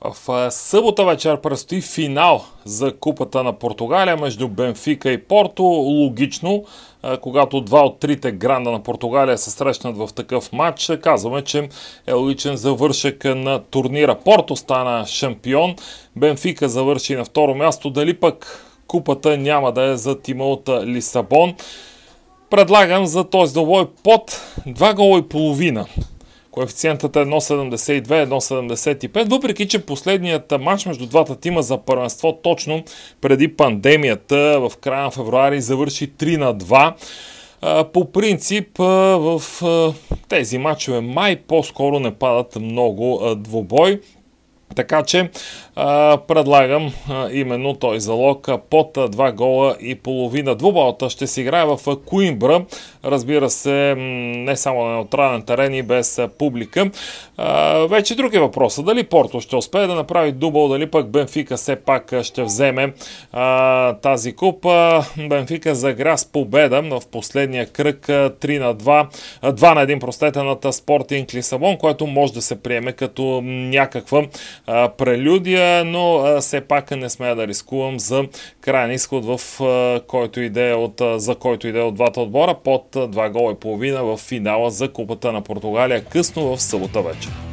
В събота вечер предстои финал за Купата на Португалия между Бенфика и Порто. Логично, когато два от трите гранда на Португалия се срещнат в такъв матч, казваме, че е логичен завършек на турнира. Порто стана шампион, Бенфика завърши на второ място. Дали пък Купата няма да е за тима от Лисабон? Предлагам за този добой под 2 гола и половина. Коефициентът е 1,72, 1,75, въпреки че последният матч между двата тима за първенство точно преди пандемията в края на февруари завърши 3 на 2. По принцип в тези матчове май по-скоро не падат много двубой. Така че а, предлагам а, именно той залог под 2 гола и половина. Двубалата ще се играе в Куимбра, разбира се, не само на неутрален терен и без публика. А, вече други въпроса. Дали Порто ще успее да направи дубъл, дали пък Бенфика все пак ще вземе а, тази купа. Бенфика загря с победа в последния кръг 3 на 2, 2 на 1 простете над Спортинг Лисабон, което може да се приеме като някаква прелюдия, но все пак не смея да рискувам за крайен изход, в, който иде от, за който иде от двата отбора под 2 гола и половина в финала за Купата на Португалия късно в събота вечер.